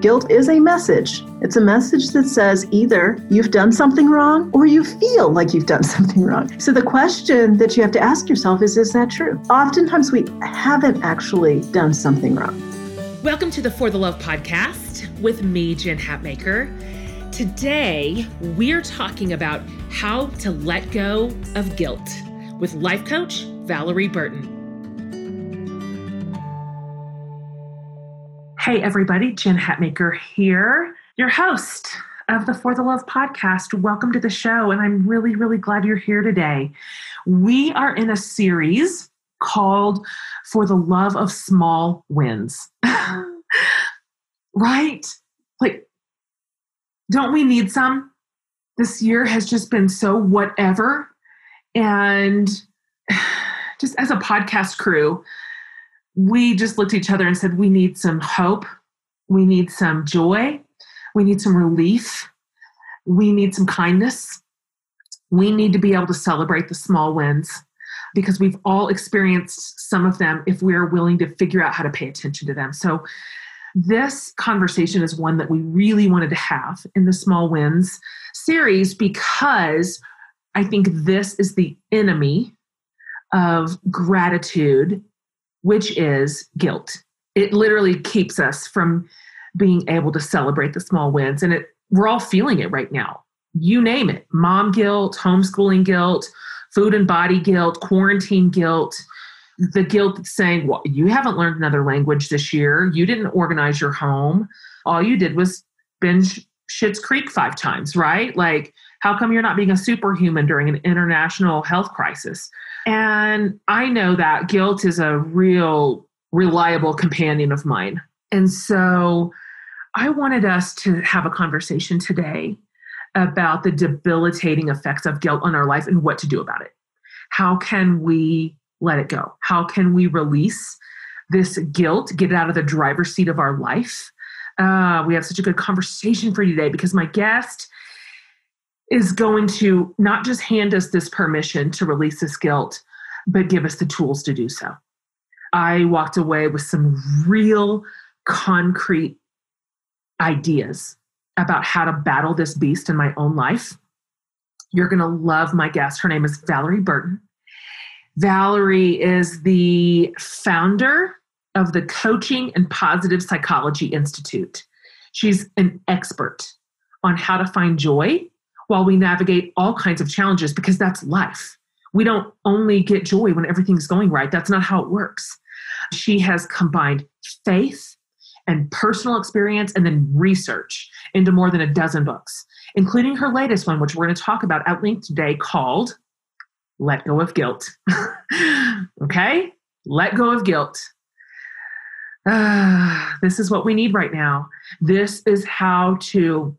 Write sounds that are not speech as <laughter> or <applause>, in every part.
Guilt is a message. It's a message that says either you've done something wrong or you feel like you've done <laughs> something wrong. So the question that you have to ask yourself is is that true? Oftentimes we haven't actually done something wrong. Welcome to the For the Love podcast with me, Jen Hatmaker. Today, we're talking about how to let go of guilt with life coach Valorie Burton. Hey, everybody, Jen Hatmaker here, your host of the For the Love podcast. Welcome to the show, and I'm really, really glad you're here today. We are in a series called For the Love of Small Wins. <laughs> right? Like, don't we need some? This year has just been so whatever. And <sighs> just as a podcast crew, we just looked at each other and said, we need some hope. We need some joy. We need some relief. We need some kindness. We need to be able to celebrate the small wins because we've all experienced some of them if we're willing to figure out how to pay attention to them. So, this conversation is one that we really wanted to have in the Small Wins series because I think this is the enemy of gratitude which is guilt. It literally keeps us from being able to celebrate the small wins. And it, we're all feeling it right now. You name it mom guilt, homeschooling guilt, food and body guilt, quarantine guilt, the guilt that's saying, well, you haven't learned another language this year. You didn't organize your home. All you did was binge Schitt's Creek five times, right? Like, how come you're not being a superhuman during an international health crisis? And I know that guilt is a real reliable companion of mine. And so I wanted us to have a conversation today about the debilitating effects of guilt on our life and what to do about it. How can we let it go? How can we release this guilt, get it out of the driver's seat of our life? Uh, we have such a good conversation for you today because my guest is going to not just hand us this permission to release this guilt, but give us the tools to do so. I walked away with some real concrete ideas about how to battle this beast in my own life. You're going to love my guest. Her name is Valorie Burton. Valorie is the founder of the Coaching and Positive Psychology Institute. She's an expert on how to find joy while we navigate all kinds of challenges because that's life. We don't only get joy when everything's going right. That's not how it works. She has combined faith and personal experience and then research into more than a dozen books, including her latest one, which we're going to talk about at length today, called Let Go of Guilt. <laughs> okay? Let go of guilt. Uh, <sighs> this is what we need right now. This is how to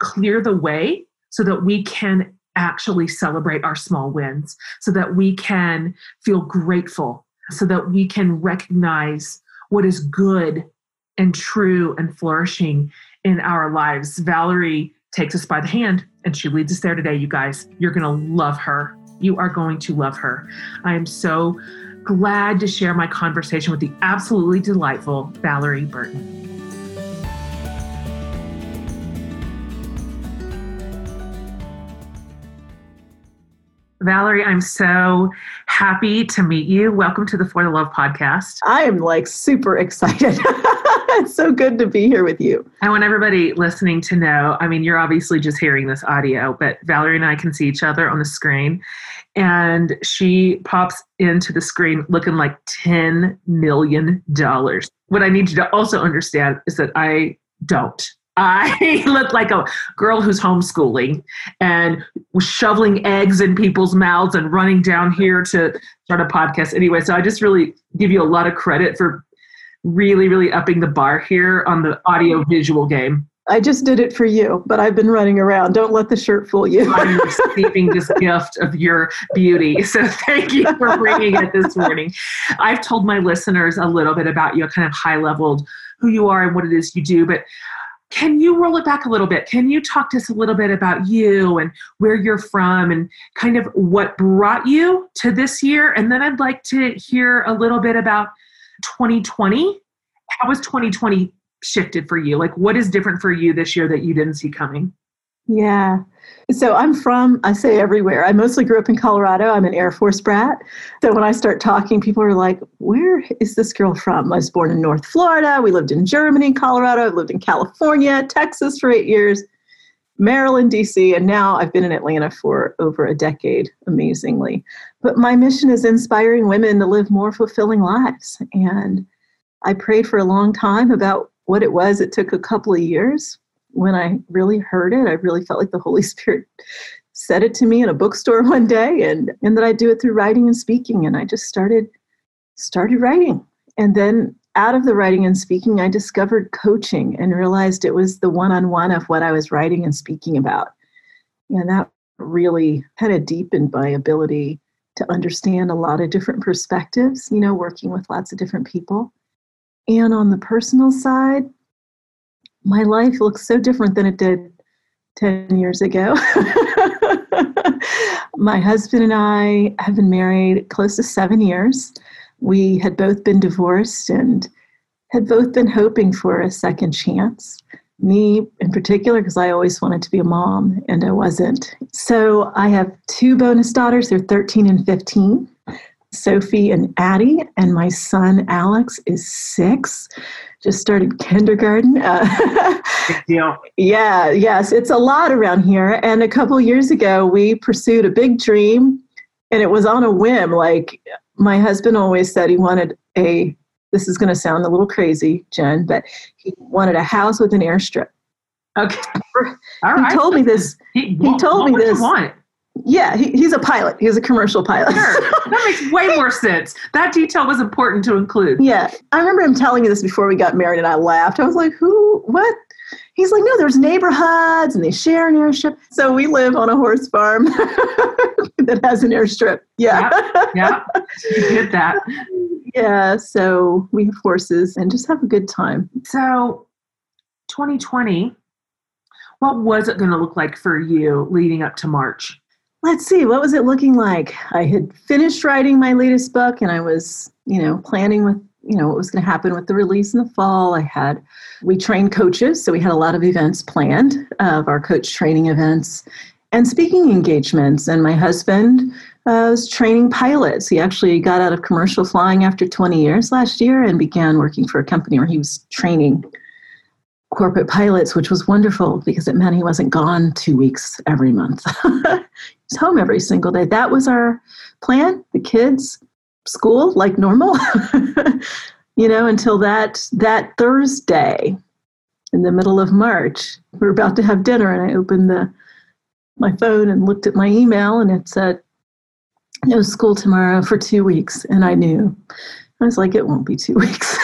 clear the way so that we can actually celebrate our small wins, so that we can feel grateful, so that we can recognize what is good and true and flourishing in our lives. Valorie takes us by the hand and she leads us there today, you guys. You're going to love her. You are going to love her. I am so glad to share my conversation with the absolutely delightful Valorie Burton. Valorie, I'm so happy to meet you. Welcome to the For the Love podcast. I am like super excited. <laughs> it's so good to be here with you. I want everybody listening to know I mean, you're obviously just hearing this audio, but Valorie and I can see each other on the screen. And she pops into the screen looking like $10 million. What I need you to also understand is that I don't. I <laughs> look like a girl who's homeschooling and was shoveling eggs in people's mouths and running down here to start a podcast. Anyway, so I just really give you a lot of credit for really, really upping the bar here on the audio visual game. I just did it for you, but I've been running around. Don't let the shirt fool you. I'm <laughs> receiving this gift of your beauty. So <laughs> thank you for bringing it this morning. I've told my listeners a little bit about you, kind of high leveled who you are and what it is you do, but can you roll it back a little bit? Can you talk to us a little bit about you and where you're from and kind of what brought you to this year? And then I'd like to hear a little bit about 2020. How was 2020 shifted for you? Like, what is different for you this year that you didn't see coming? Yeah. So I'm from, I say everywhere. I mostly grew up in Colorado. I'm an Air Force brat. So when I start talking, people are like, where is this girl from? I was born in North Florida. We lived in Germany, Colorado. I've lived in California, Texas for eight years, Maryland, DC, and now I've been in Atlanta for over a decade, amazingly. But my mission is inspiring women to live more fulfilling lives. And I prayed for a long time about what it was. It took a couple of years when I really heard it, I really felt like the Holy <laughs> Spirit said it to me in a bookstore one day and, and that I do it through writing and speaking. And I just started started writing. And then out of the writing and speaking, I discovered coaching and realized it was the one-on-one of what I was writing and speaking about. And that really kind of deepened my ability to understand a lot of different perspectives, you know, working with lots of different people. And on the personal side, my life looks so different than it did 10 years ago. <laughs> my husband and I have been married close to seven years. We had both been divorced and had both been hoping for a second chance. Me in particular, because I always wanted to be a mom and I wasn't. So I have two bonus daughters, they're 13 and 15. Sophie and Addie, and my son Alex is six just started kindergarten. Uh, Big deal. <laughs> Yeah, yes, it's a lot around here. And a couple years ago, we pursued a big dream, and it was on a whim. Like my husband always said, he wanted a. This is going to sound a little crazy, Jen, but he wanted a house with an airstrip. Okay. <laughs> he told me this. He, he told me this. Yeah, he, he's a pilot. He's a commercial pilot. Sure. <laughs> That makes way more sense. That detail was important to include. Yeah. I remember him telling me this before we got married, and I laughed. I was like, who? What? He's like, no, there's neighborhoods and they share an airstrip. So we live on a horse farm <laughs> that has an airstrip. Yeah. Yeah. yeah. You did that. <laughs> Yeah. So we have horses and just have a good time. So 2020, what was it going to look like for you leading up to March? Let's see, what was it looking like? I had finished writing my latest book and I was, you know, planning with, you know, what was going to happen with the release in the fall. I had, we trained coaches, so we had a lot of events planned of our coach training events and speaking engagements. And my husband uh, was training pilots. He actually got out of commercial flying after 20 years last year and began working for a company where he was training corporate pilots, which was wonderful because it meant he wasn't gone two weeks every month. <laughs> He's home every single day. That was our plan. The kids, school like normal, <laughs> you know, until that that Thursday in the middle of March. We are about to have dinner, and I opened the my phone and looked at my email, and it said no school tomorrow for two weeks, and I knew I was like, it won't be two <laughs> weeks.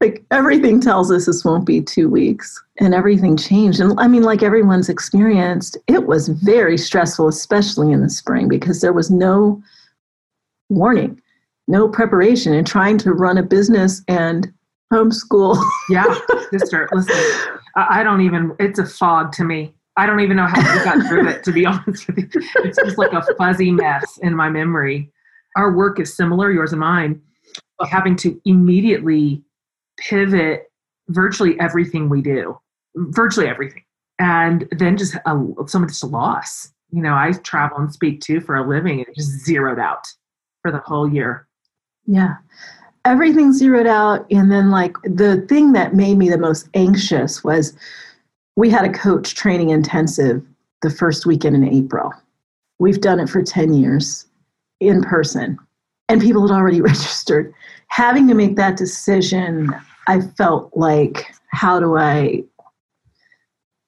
like everything tells us this won't be two weeks. And everything changed. And I mean, like everyone's experienced, it was very stressful, especially in the spring, because there was no warning, no preparation, and trying to run a business and homeschool. <laughs> yeah, sister, listen, I don't even, it's a fog to me. I don't even know how we got through it, to be <laughs> honest with you. It's just like a fuzzy mess in my memory. Our work is similar, yours and mine having to immediately pivot virtually everything we do, virtually everything. And then just a, so much loss. You know, I travel and speak too for a living and it just zeroed out for the whole year. Yeah. Everything zeroed out. And then, like, the thing that made me the most anxious was we had a coach training intensive the first weekend in April. We've done it for 10 years in person and people had already <laughs> registered. Having to make that decision, I felt like, how do I?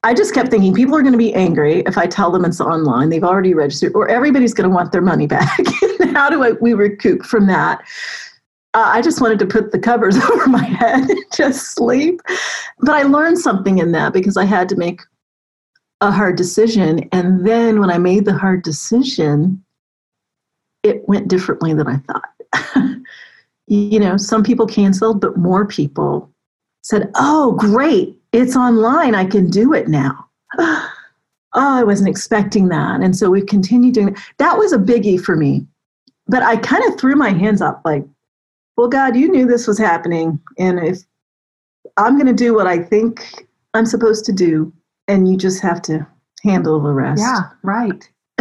I just kept thinking people are going to be angry if I tell them it's online. They've already registered, or everybody's going to want their money back. <laughs> how do I, we recoup from that? Uh, I just wanted to put the covers <laughs> over my head and just sleep. But I learned something in that because I had to make a hard decision. And then when I made the hard decision, it went differently than I thought. <laughs> you know, some people canceled, but more people said, Oh, great, it's online. I can do it now. <sighs> oh, I wasn't expecting that. And so we've continued doing it. That was a biggie for me. But I kind of threw my hands up like, well, God, you knew this was happening. And if I'm going to do what I think I'm supposed to do, and you just have to handle the rest. Yeah, right. <laughs>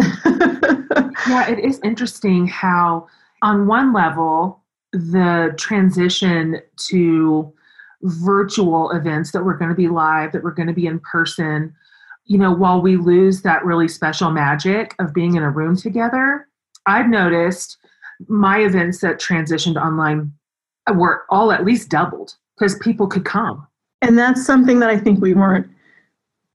yeah, it is interesting how, on one level, the transition to virtual events that we're going to be live, that we're going to be in person, you know, while we lose that really special magic of being in a room together, I've noticed my events that transitioned online were all at least doubled because people could come. And that's something that I think we weren't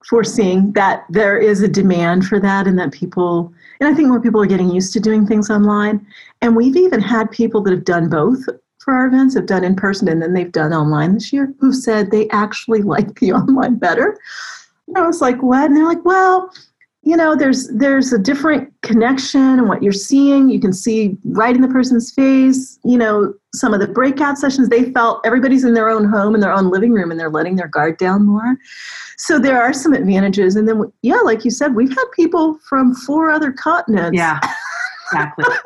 foreseeing that there is a demand for that and that people and I think more people are getting used to doing things online. And we've even had people that have done both for our events, have done in person and then they've done online this year, who said they actually <laughs> like the online better. And I was like, what? And they're like, well, you know, there's there's a different connection and what you're seeing. You can see right in the person's face. You know, some of the breakout sessions, they felt everybody's in their own home in their own living room and they're letting their guard down more. So there are some advantages. And then, yeah, like you said, we've had people from four other continents. Yeah, exactly. <laughs>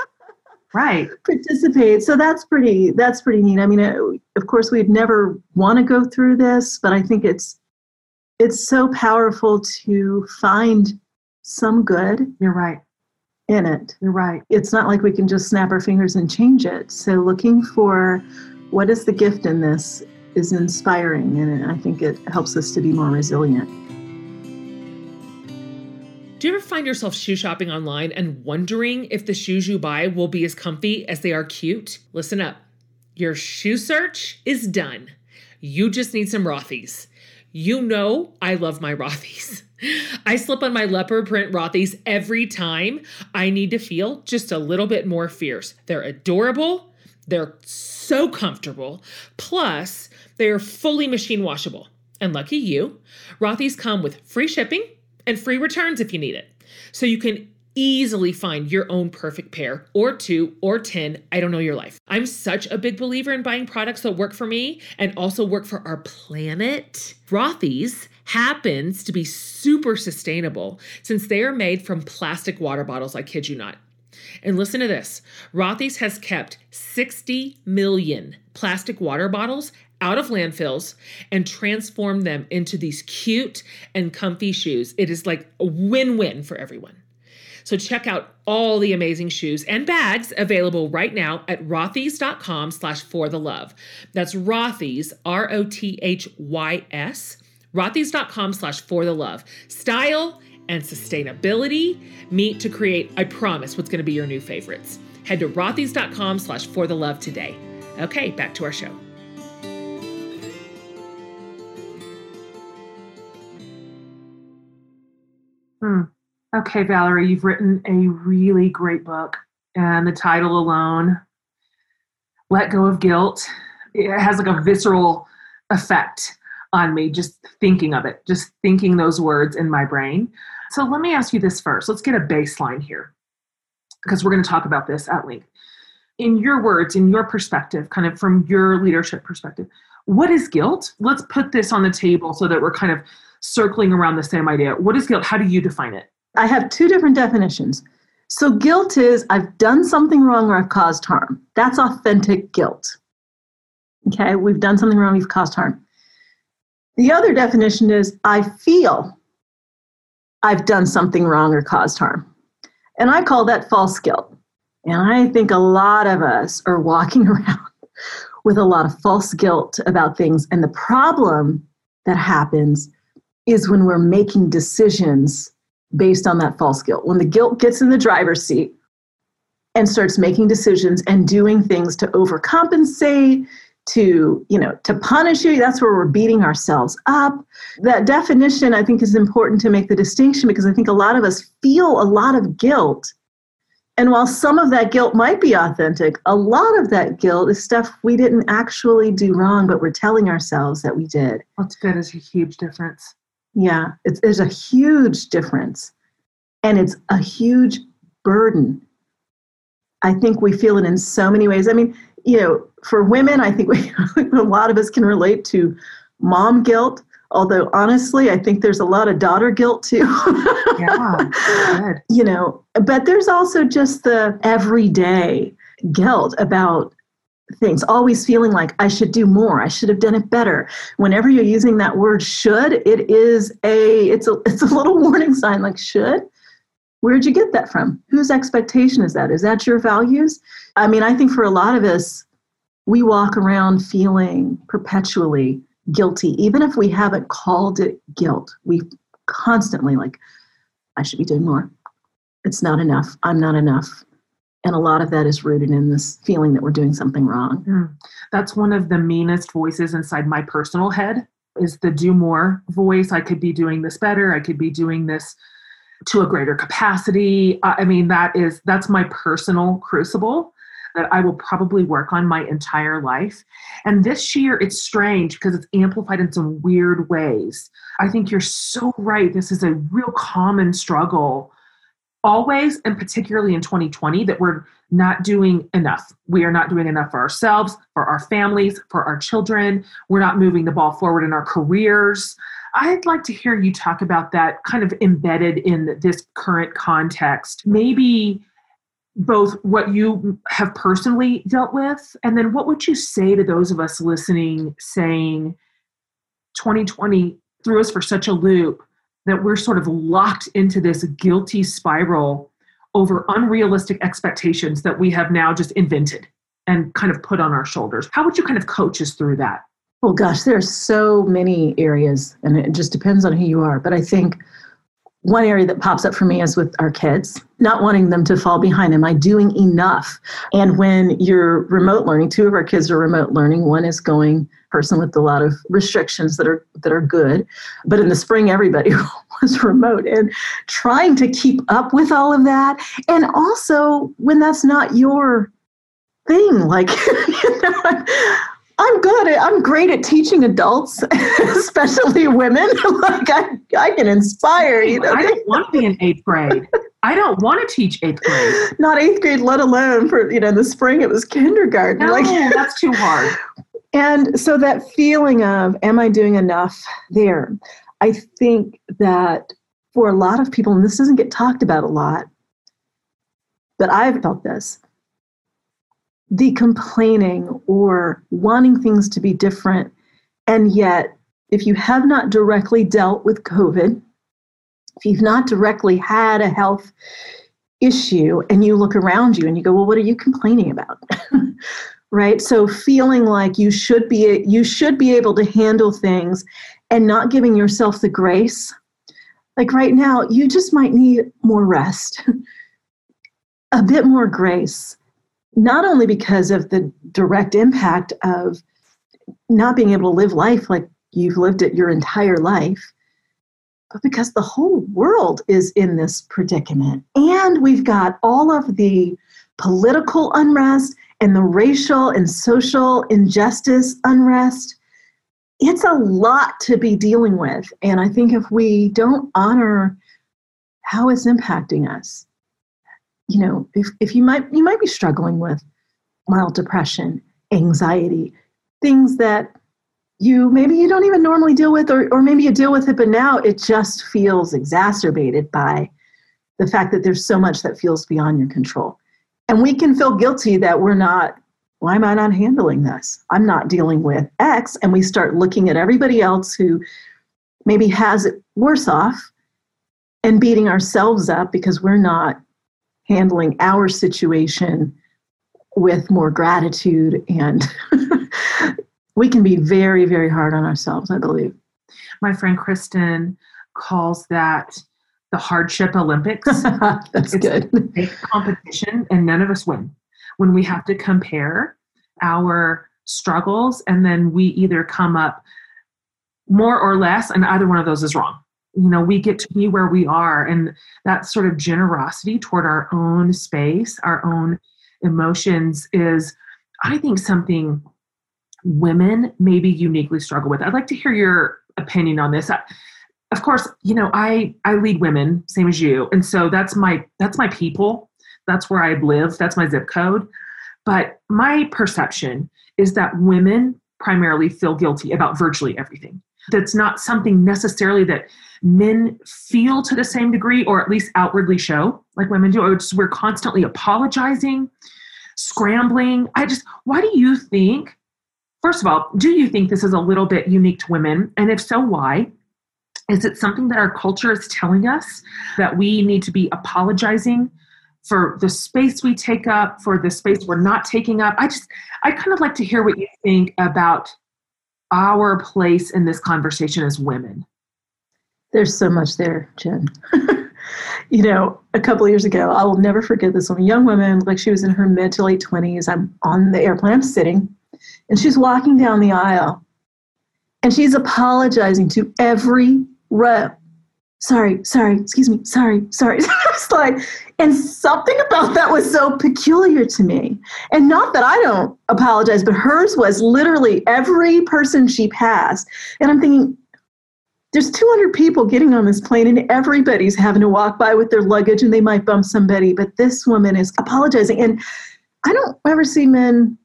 right participate so that's pretty that's pretty neat i mean uh, of course we'd never want to go through this but i think it's it's so powerful to find some good you're right in it you're right it's not like we can just snap our fingers and change it so looking for what is the gift in this is inspiring and i think it helps us to be more resilient do you ever find yourself shoe shopping online and wondering if the shoes you buy will be as comfy as they are cute? Listen up. Your shoe search is done. You just need some Rothy's. You know I love my Rothy's. <laughs> I slip on my leopard print Rothy's every time I need to feel just a little bit more fierce. They're adorable, they're so comfortable, plus, they are fully machine washable. And lucky you, Rothy's come with free shipping and free returns if you need it. So you can easily find your own perfect pair or two or 10. I don't know your life. I'm such a big believer in buying products that work for me and also work for our planet. Rothy's happens to be super sustainable since they are made from plastic water bottles. I kid you not. And listen to this Rothy's has kept 60 million plastic water bottles out of landfills and transform them into these cute and comfy shoes. It is like a win win for everyone. So check out all the amazing shoes and bags available right now at rothys.com slash for the love. That's Rothys, R O T H Y S, rothys.com slash for the love. Style and sustainability meet to create, I promise, what's going to be your new favorites. Head to rothys.com slash for the love today. Okay, back to our show. Hmm. Okay, Valorie, you've written a really great book, and the title alone, Let Go of Guilt, it has like a visceral effect on me just thinking of it, just thinking those words in my brain. So let me ask you this first. Let's get a baseline here because we're going to talk about this at length. In your words, in your perspective, kind of from your leadership perspective, what is guilt? Let's put this on the table so that we're kind of circling around the same idea. What is guilt? How do you define it? I have two different definitions. So, guilt is I've done something wrong or I've caused harm. That's authentic guilt. Okay, we've done something wrong, we've caused harm. The other definition is I feel I've done something wrong or caused harm. And I call that false guilt. And I think a lot of us are walking <laughs> around with a lot of false guilt about things. And the problem that happens is when we're making decisions based on that false guilt. When the guilt gets in the driver's seat and starts making decisions and doing things to overcompensate, to, you know, to punish you, that's where we're beating ourselves up. That definition I think is important to make the distinction because I think a lot of us feel a lot of guilt. And while some of that guilt might be authentic, a lot of that guilt is stuff we didn't actually do wrong, but we're telling ourselves that we did. That's good is a huge difference. Yeah, it's, there's a huge difference. And it's a huge burden. I think we feel it in so many ways. I mean, you know, for women, I think we, <laughs> a lot of us can relate to mom guilt. Although honestly, I think there's a lot of daughter guilt too. yeah, good. <laughs> You know, but there's also just the everyday guilt about things, always feeling like I should do more, I should have done it better. Whenever you're using that word should, it is a it's a it's a little <laughs> warning sign like should. Where'd you get that from? Whose expectation is that? Is that your values? I mean, I think for a lot of us, we walk around feeling perpetually guilty, even if we haven't called it guilt. We constantly like, I should be doing more. It's not enough. I'm not enough. And a lot of that is rooted in this feeling that we're doing something wrong. Mm. That's one of the meanest voices inside my personal head is the do more voice. I could be doing this better. I could be doing this to a greater capacity. I mean, that is that's my personal crucible that I will probably work on my entire life. And this year, it's strange because it's amplified in some weird ways. I think you're so right. This is a real common struggle, always, and particularly in 2020, that we're not doing enough. We are not doing enough for ourselves, for our families, for our children. We're not moving the ball forward in our careers. I'd like to hear you talk about that kind of embedded in this current context. Maybe both what you have personally dealt with, and then what would you say to those of us listening saying 2020 threw us for such a loop that we're sort of locked into this guilty spiral over unrealistic expectations that we have now just invented and kind of put on our shoulders. How would you kind of coach us through that? Well, gosh, there are so many areas, and it just depends on who you are. But I think one area that pops up for me is with our kids, not wanting them to fall behind. Am I doing enough? And when you're remote learning, two of our kids are remote learning. One is going person with a lot of restrictions that are that are good. But in the spring, everybody <laughs> was remote and trying to keep up with all of that. And also when that's not your thing, like <laughs> you know, I'm good. At, I'm great at teaching adults, <laughs> especially women. <laughs> like I, I can inspire. You know, I don't want to be in eighth grade. I don't want to teach eighth grade. Not eighth grade, let alone for you know in the spring it was kindergarten. No, like that's too hard. <laughs> And so that feeling of am I doing enough there? I think that for a lot of people, and this doesn't get talked about a lot, but I've felt this the complaining or wanting things to be different. And yet, if you have not directly dealt with COVID, if you've not directly had a health issue and you look around you and you go, well, what are you complaining about? <laughs> right? So feeling like you should be you should be able to handle things and not giving yourself the grace. Like right now, you just might need more rest. <laughs> a bit more grace not only because of the direct impact of not being able to live life like you've lived it your entire life, but because the whole world is in this predicament. And we've got all of the political unrest and the racial and social injustice unrest. It's a lot to be dealing with. And I think if we don't honor how it's impacting us, you know, if, if you might you might be struggling with mild depression, anxiety, things that you maybe you don't even normally deal with or, or maybe you deal with it but now it just feels exacerbated by the fact that there's so much that feels beyond your control. And we can feel guilty that we're not why am i not handling this? I'm not dealing with x and we start looking at everybody else who maybe has it worse off and beating ourselves up because we're not handling our situation with more gratitude and <laughs> we can be very very hard on ourselves i believe. My friend kristen calls that the hardship olympics. <laughs> That's it's good. a competition and none of us win. When we have to compare our struggles and then we either come up more or less and either one of those is wrong you know we get to be where we are. And that sort of generosity toward our own space our own emotions is i think something women maybe uniquely struggle with. I'd like to hear your opinion on this. Of course you know i i lead women same as you. And so that's my that's my people. That's where i live. That's my zip code. But my perception is that women primarily feel guilty about virtually everything. That's not something necessarily that men feel to the same degree or at least outwardly show like women do. It's, we're constantly apologizing. scrambling. I just, why do you think, first of all, do you think this is a little bit unique to women? And if so, why? Is it something that our culture is telling us that we need to be apologizing for the space we take up, for the space we're not taking up? I just, I kind of like to hear what you think about our place in this conversation as women. There's so much there, Jen. <laughs> you know, a couple years ago, I will never forget this one. A young woman, like she was in her mid to late 20s. I'm on the airplane, I'm sitting, and she's walking down the aisle and she's apologizing to every rep. Sorry, sorry, excuse me, sorry, sorry. <laughs> it's like, and something about that was so peculiar to me. And not that I don't apologize, but hers was literally every person she passed. And I'm thinking, there's 200 people getting on this plane and everybody's having to walk by with their luggage and they might bump somebody but this woman is apologizing. And i don't ever see men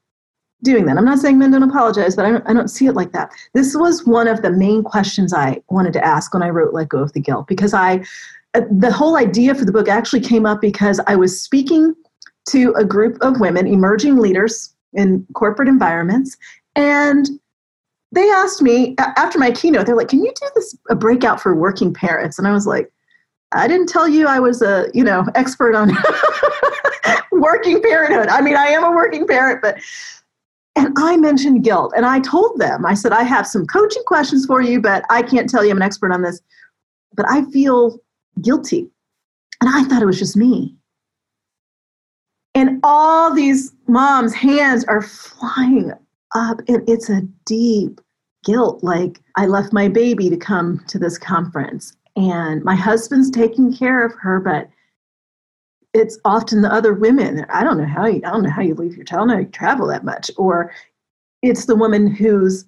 doing that. I'm not saying men don't apologize but i don't, I don't see it like that. This was one of the main questions i wanted to ask when i wrote let go of the guilt because i uh, the whole idea for the book actually came up because i was speaking to a group of women emerging leaders in corporate environments and they asked me after my keynote, they're like, "Can you do this a breakout for working parents?" And I was like, "I didn't tell you I was a you know expert on <laughs> working parenthood. I mean, I am a working parent, but." And I mentioned guilt, and I told them, I said, I have some coaching questions for you, but I can't tell you I'm an expert on this. But I feel guilty. And I thought it was just me. And all these moms' hands are flying up, and it's a deep guilt like I left my baby to come to this conference and my husband's taking care of her, but it's often the other women. I don't know how you I don't know how you leave your child, I travel that much. Or it's the woman who's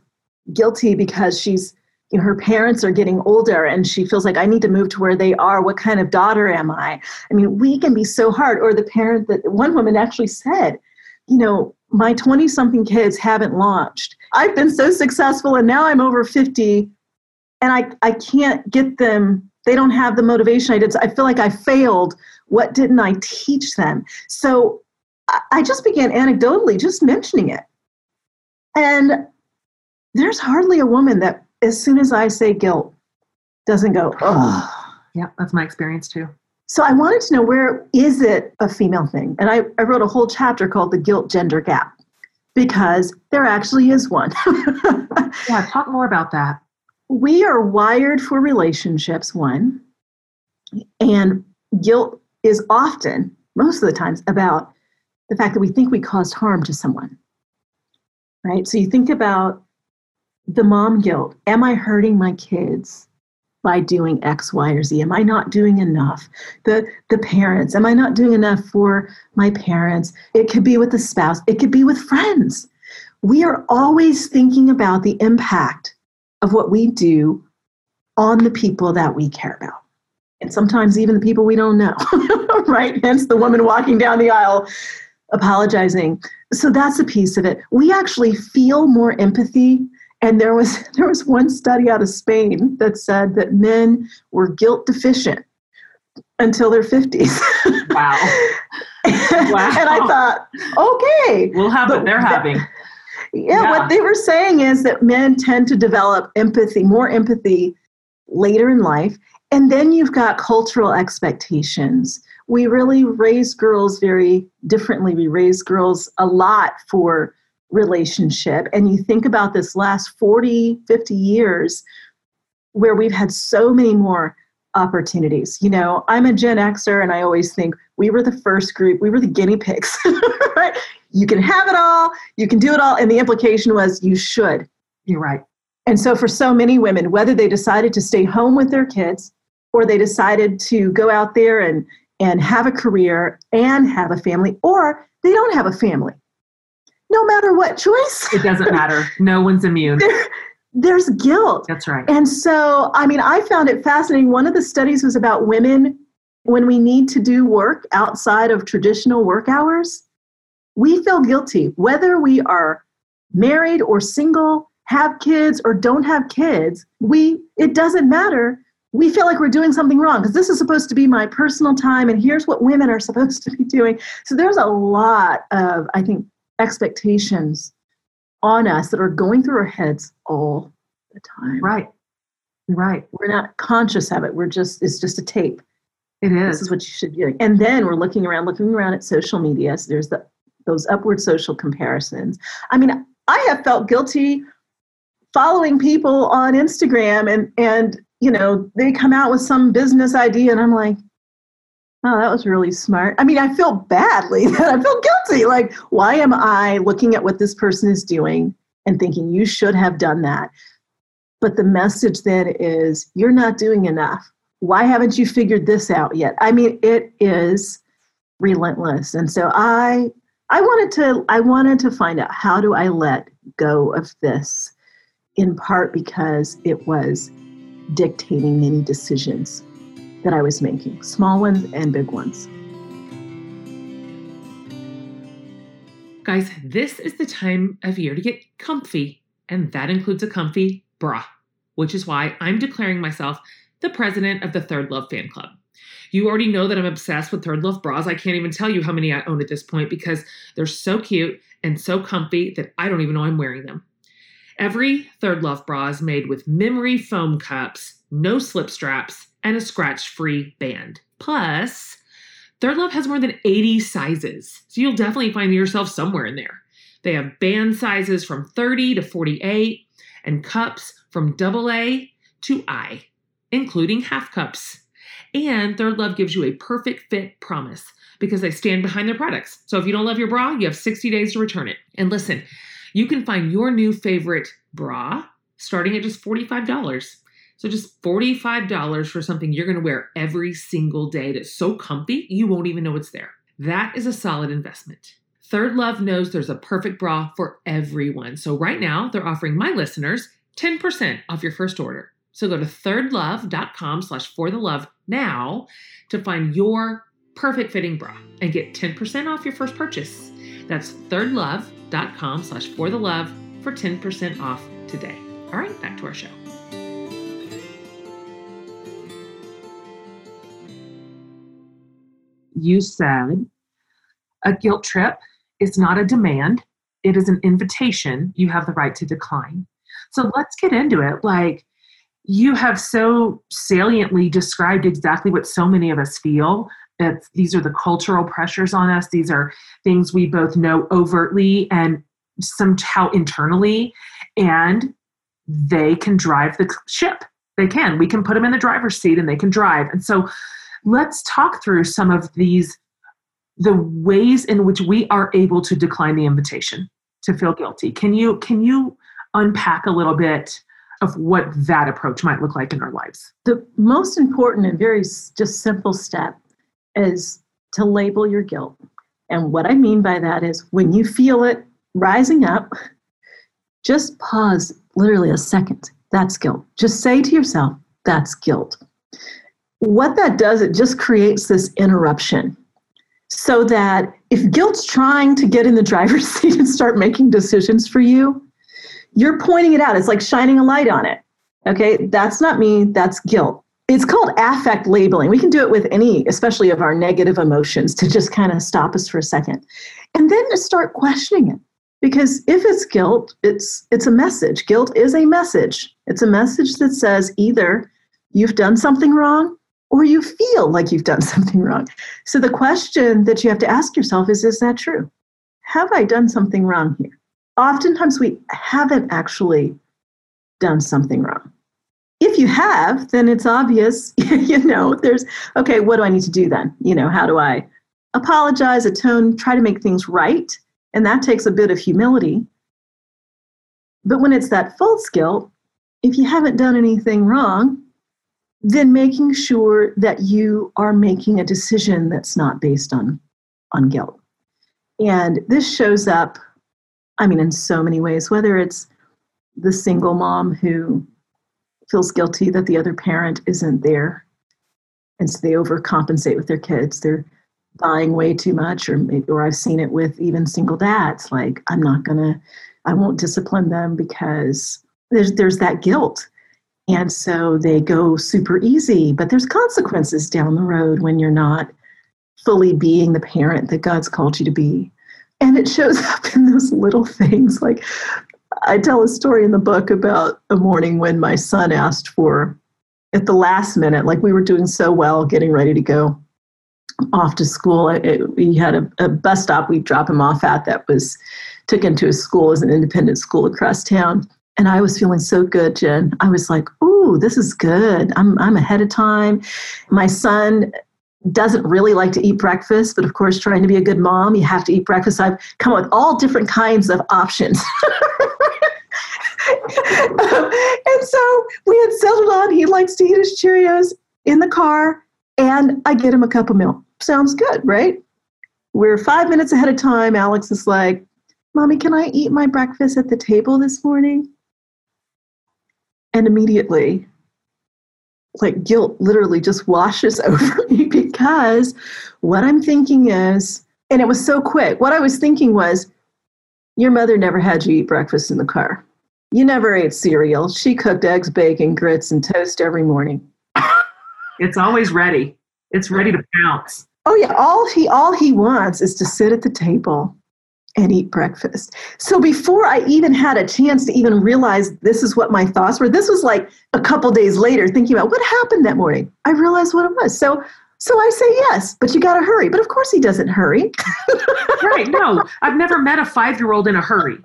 guilty because she's you know, her parents are getting older and she feels like I need to move to where they are. What kind of daughter am I? I mean, we can be so hard. Or the parent that one woman actually said, you know, my 20 something kids haven't launched. I've been so successful and now I'm over 50 and I, I can't get them. They don't have the motivation I did. I feel like I failed. What didn't I teach them? So I just began anecdotally just mentioning it. And there's hardly a woman that, as soon as I say guilt, doesn't go, oh. Yeah, that's my experience too. So I wanted to know where is it a female thing? And I, I wrote a whole chapter called The Guilt Gender Gap because there actually is one. <laughs> yeah, talk more about that. We are wired for relationships, one, and guilt is often, most of the times, about the fact that we think we caused harm to someone. Right? So you think about the mom guilt. Am I hurting my kids? By doing X, Y, or Z? Am I not doing enough? The the parents, am I not doing enough for my parents? It could be with the spouse, it could be with friends. We are always thinking about the impact of what we do on the people that we care about. And sometimes even the people we don't know, <laughs> right? Hence the woman walking down the aisle apologizing. So that's a piece of it. We actually feel more empathy and there was <laughs> there was one study out of Spain that said that men were guilt deficient until their 50s. Wow. wow. <laughs> And I thought, okay. We'll have what they're having. Yeah, yeah, what they were saying is that men tend to develop empathy, more empathy later in life. And then you've got cultural expectations. We really raise girls very differently. We raise girls a lot for relationship and you think about this last 40 50 years where we've had so many more opportunities. You know i'm a gen xer and i always think we were the first group we were the guinea pigs <laughs> right? You can have it all you can do it all and the implication was you should. You're right. And so for so many women whether they decided to stay home with their kids or they decided to go out there and and have a career and have a family or they don't have a family no matter what choice. It doesn't matter. <laughs> No one's immune. There, there's guilt. That's right. And so, I mean, I found it fascinating. One of the studies was about women when we need to do work outside of traditional work hours. We feel guilty, whether we are married or single, have kids or don't have kids. We it doesn't matter. we feel like we're doing something wrong because this is supposed to be my personal time and here's what women are supposed to be doing. So there's a lot of, I think, expectations on us that are going through our heads all the time. Right. Right. We're not conscious of it. We're just, it's just a tape. It is. This is what you should be doing. And then we're looking around, looking around at social media. So there's the, those upward social comparisons. I mean, I have felt guilty following people on Instagram and, and, you know, they come out with some business idea and I'm like, oh, that was really smart. I mean, I feel badly <laughs> that I feel guilty. Like, why am I looking at what this person is doing and thinking you should have done that? But the message then is you're not doing enough. Why haven't you figured this out yet? I mean, it is relentless. And so I I wanted to I wanted to find out how do I let go of this in part because it was dictating many decisions that I was making, small ones and big ones. Guys, this is the time of year to get comfy, and that includes a comfy bra, which is why I'm declaring myself the president of the Third Love Fan Club. You already know that I'm obsessed with Third Love bras. I can't even tell you how many I own at this point because they're so cute and so comfy that I don't even know I'm wearing them. Every Third Love bra is made with memory foam cups, no slip straps, and a scratch free band. Plus, Third Love has more than 80 sizes, so you'll definitely find yourself somewhere in there. They have band sizes from 30 to 48 and cups from AA to I, including half cups. And Third Love gives you a perfect fit promise because they stand behind their products. So if you don't love your bra, you have 60 days to return it. And listen, you can find your new favorite bra starting at just $45. So just $45 for something you're going to wear every single day that's so comfy, you won't even know it's there. That is a solid investment. Third Love knows there's a perfect bra for everyone. So right now, they're offering my listeners 10% off your first order. So go to thirdlove.com slash for the love now to find your perfect fitting bra and get 10% off your first purchase. That's thirdlove.com slash for the love for 10% off today. All right, back to our show. You said a guilt trip is not a demand, it is an invitation. You have the right to decline. So let's get into it. Like, you have so saliently described exactly what so many of us feel. That these are the cultural pressures on us. These are things we both know overtly and somehow internally. And they can drive the ship. They can. We can put them in the driver's seat and they can drive. And so let's talk through some of these the ways in which we are able to decline the invitation to feel guilty can you can you unpack a little bit of what that approach might look like in our lives. The most important and very just simple step is to label your guilt. And what I mean by that is when you feel it rising up, just pause literally a second. That's guilt. Just say to yourself, that's guilt. What that does, it just creates this interruption so that if guilt's trying to get in the driver's <laughs> seat and start making decisions for you, you're pointing it out. It's like shining a light on it. Okay, that's not me, that's guilt. It's called affect labeling. We can do it with any, especially of our negative emotions, to just kind of stop us for a second. And then to start questioning it. Because if it's guilt, it's it's a message. Guilt is a message. It's a message that says either you've done something wrong or you feel like you've done <laughs> something wrong. So the question that you have to ask yourself is is that true? Have I done something wrong here? oftentimes we haven't actually done something wrong. If you have, then it's obvious, <laughs> you know, there's, okay, what do I need to do then? You know, how do I apologize, atone, try to make things right? And that takes a bit of humility. But when it's that false guilt, if you haven't done anything wrong, then making sure that you are making a decision that's not based on, on guilt. And this shows up I mean, in so many ways, whether it's the single mom who feels guilty that the other parent isn't there, and so they overcompensate with their kids. They're buying way too much, or or I've seen it with even single dads. Like, I'm not gonna, I won't discipline them because there's there's that guilt. And so they go super easy, but there's consequences down the road when you're not fully being the parent that God's called you to be. And it shows <laughs> up in those little things. Like I tell a story in the book about a morning when my son asked for, at the last minute, like we were doing so well, getting ready to go off to school. It, we had a, a bus stop we'd drop him off at that was took him to a school as an independent school across town. And I was feeling so good, Jen. I was like, ooh, this is good. I'm, I'm ahead of time. My son doesn't really like to eat breakfast, but of course, trying to be a good mom, you have to eat breakfast. I've come up with all different kinds of options. <laughs> and so we had settled on he likes to eat his Cheerios in the car, and I get him a cup of milk. Sounds good, right? We're five minutes ahead of time. Alex is like, Mommy, can I eat my breakfast at the table this morning? And immediately, like guilt literally just washes <laughs> over me because what I'm thinking is, and it was so quick, what I was thinking was, your mother never had you eat breakfast in the car. You never ate cereal. She cooked eggs, bacon, grits, and toast every morning. <laughs> It's always ready. It's ready to pounce. Oh yeah, all he all he wants is to sit at the table and eat breakfast. So before I even had a chance to even realize this is what my thoughts were, this was like a couple days later thinking about what happened that morning. I realized what it was. So so I say yes, but you got to hurry. But of course he doesn't hurry. <laughs> right. No, I've never met a 5-year-old in a hurry.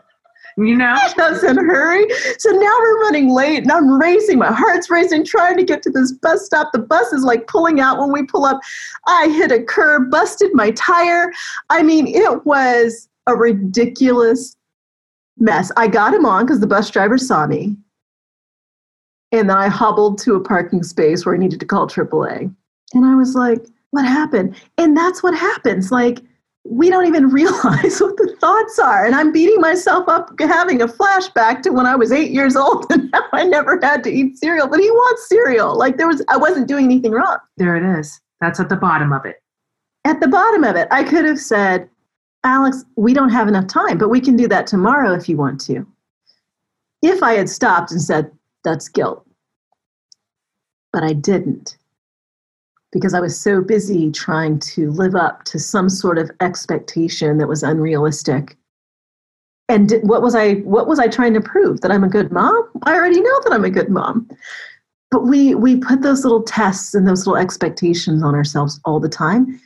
You know? He <laughs> doesn't hurry. So now we're running late and I'm racing. My heart's racing, trying to get to this bus stop. The bus is like pulling out when we pull up. I hit a curb, busted my tire. I mean, it was a ridiculous mess. I got him on because the bus driver saw me. And then I hobbled to a parking space where I needed to call AAA. And I was like, what happened? And that's what happens. Like, we don't even <laughs> realize what the thoughts are. And I'm beating myself up having a flashback to when I was eight years old <laughs> and now I never had to eat cereal. But he wants cereal. Like there was I wasn't doing anything wrong. There it is. That's at the bottom of it. At the bottom of it, I could have said, Alex, we don't have enough time, but we can do that tomorrow if you want to. If I had stopped and said, that's guilt. But I didn't because I was so busy trying to live up to some sort of expectation that was unrealistic. And what was I what was I trying to prove that I'm a good mom? I already know that I'm a good mom. But we we put those little tests and those little expectations on ourselves all the time.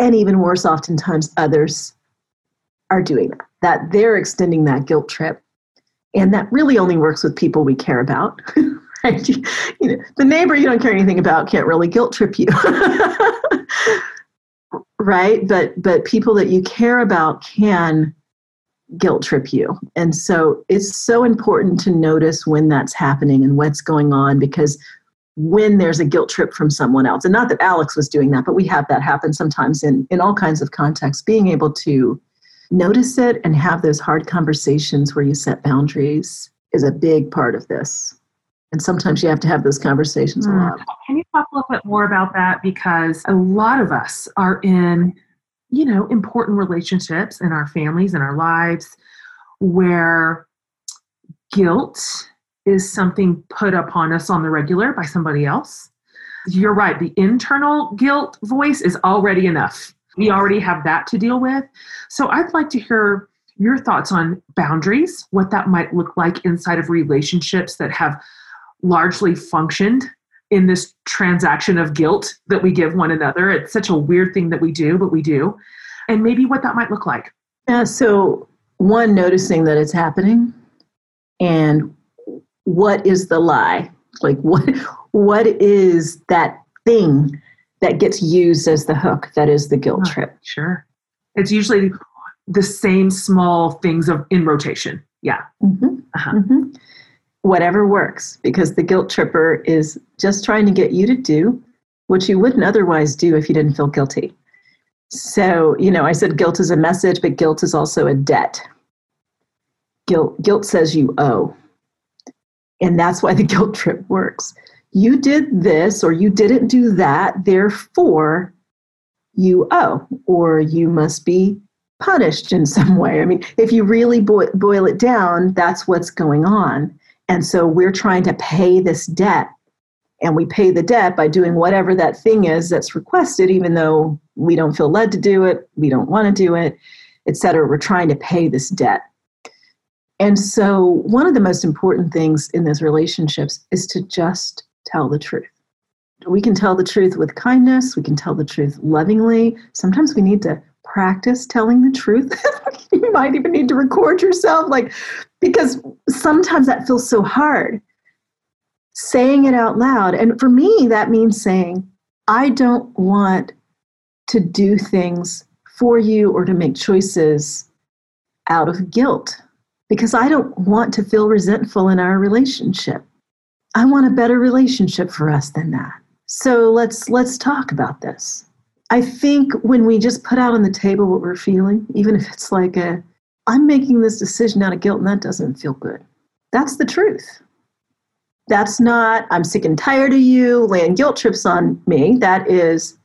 And even worse oftentimes others are doing that. That they're extending that guilt trip. And that really only works with people we care about. <laughs> right? You, know, the neighbor you don't care anything about can't really guilt trip you. <laughs> right? But but people that you care about can guilt trip you. And so it's so important to notice when that's happening and what's going on because when there's a guilt trip from someone else, and not that Alex was doing that, but we have that happen sometimes in, in all kinds of contexts, being able to notice it and have those hard conversations where you set boundaries is a big part of this and sometimes you have to have those conversations a hmm. lot. Can you talk a little bit more about that? Because a lot of us are in, you know, important relationships in our families and our lives where guilt is something put upon us on the regular by somebody else. You're right, the internal guilt voice is already enough. We already have that to deal with. So I'd like to hear your thoughts on boundaries, what that might look like inside of relationships that have largely functioned in this transaction of guilt that we give one another. It's such a weird thing that we do, but we do. And maybe what that might look like. Yeah, so one, noticing that it's happening and what is the lie? Like what what is that thing that gets used as the hook that is the guilt oh, trip? Sure. It's usually the same small things of in rotation. Yeah. Mm-hmm. Uh-huh. Mm-hmm whatever works because the guilt tripper is just trying to get you to do what you wouldn't otherwise do if you didn't feel guilty. So, you know, I said guilt is a message, but guilt is also a debt. Guilt, guilt says you owe. And that's why the <laughs> guilt trip works. You did this or you didn't do that, therefore you owe, or you must be punished in <laughs> some way. I mean, if you really boil, boil it down, that's what's going on And so we're trying to pay this debt. And we pay the debt by doing whatever that thing is that's requested, even though we don't feel led to do it, we don't want to do it, et cetera. We're trying to pay this debt. And so, one of the most important things in those relationships is to just tell the truth. We can tell the truth with kindness, we can tell the truth lovingly. Sometimes we need to practice telling the truth. <laughs> you might even need to record yourself, like, because sometimes that feels so hard. Saying it out loud. And for me, that means saying, I don't want to do things for you or to make choices out of guilt because I don't want to feel resentful in our relationship. I want a better relationship for us than that. So let's let's talk about this. I think when we just put out on the table what we're feeling, even if it's like a I'm making this decision out of guilt and that doesn't feel good. That's the truth. That's not I'm sick and tired of you laying guilt trips on me. That is